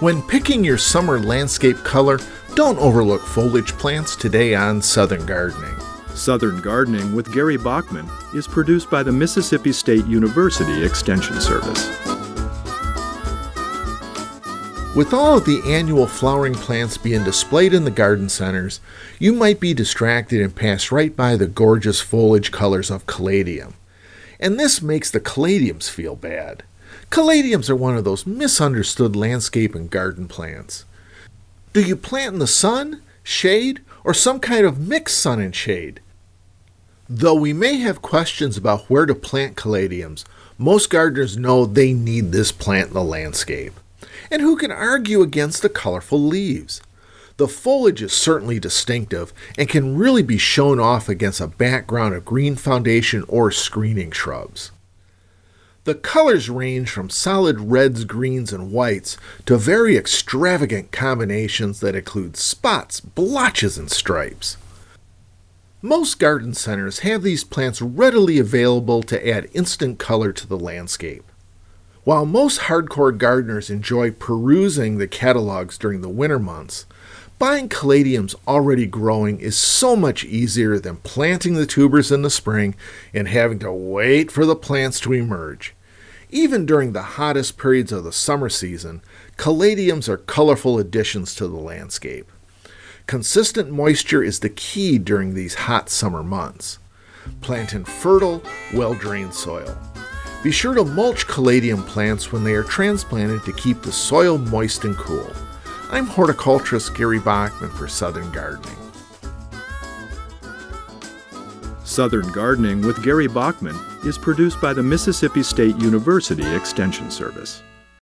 When picking your summer landscape color, don't overlook foliage plants today on Southern Gardening. Southern Gardening with Gary Bachman is produced by the Mississippi State University Extension Service. With all of the annual flowering plants being displayed in the garden centers, you might be distracted and pass right by the gorgeous foliage colors of caladium. And this makes the caladiums feel bad. Caladiums are one of those misunderstood landscape and garden plants. Do you plant in the sun, shade, or some kind of mixed sun and shade? Though we may have questions about where to plant caladiums, most gardeners know they need this plant in the landscape. And who can argue against the colorful leaves? The foliage is certainly distinctive and can really be shown off against a background of green foundation or screening shrubs. The colors range from solid reds, greens, and whites to very extravagant combinations that include spots, blotches, and stripes. Most garden centers have these plants readily available to add instant color to the landscape. While most hardcore gardeners enjoy perusing the catalogs during the winter months, buying caladiums already growing is so much easier than planting the tubers in the spring and having to wait for the plants to emerge. Even during the hottest periods of the summer season, caladiums are colorful additions to the landscape. Consistent moisture is the key during these hot summer months. Plant in fertile, well drained soil. Be sure to mulch caladium plants when they are transplanted to keep the soil moist and cool. I'm horticulturist Gary Bachman for Southern Gardening. Southern Gardening with Gary Bachman is produced by the Mississippi State University Extension Service.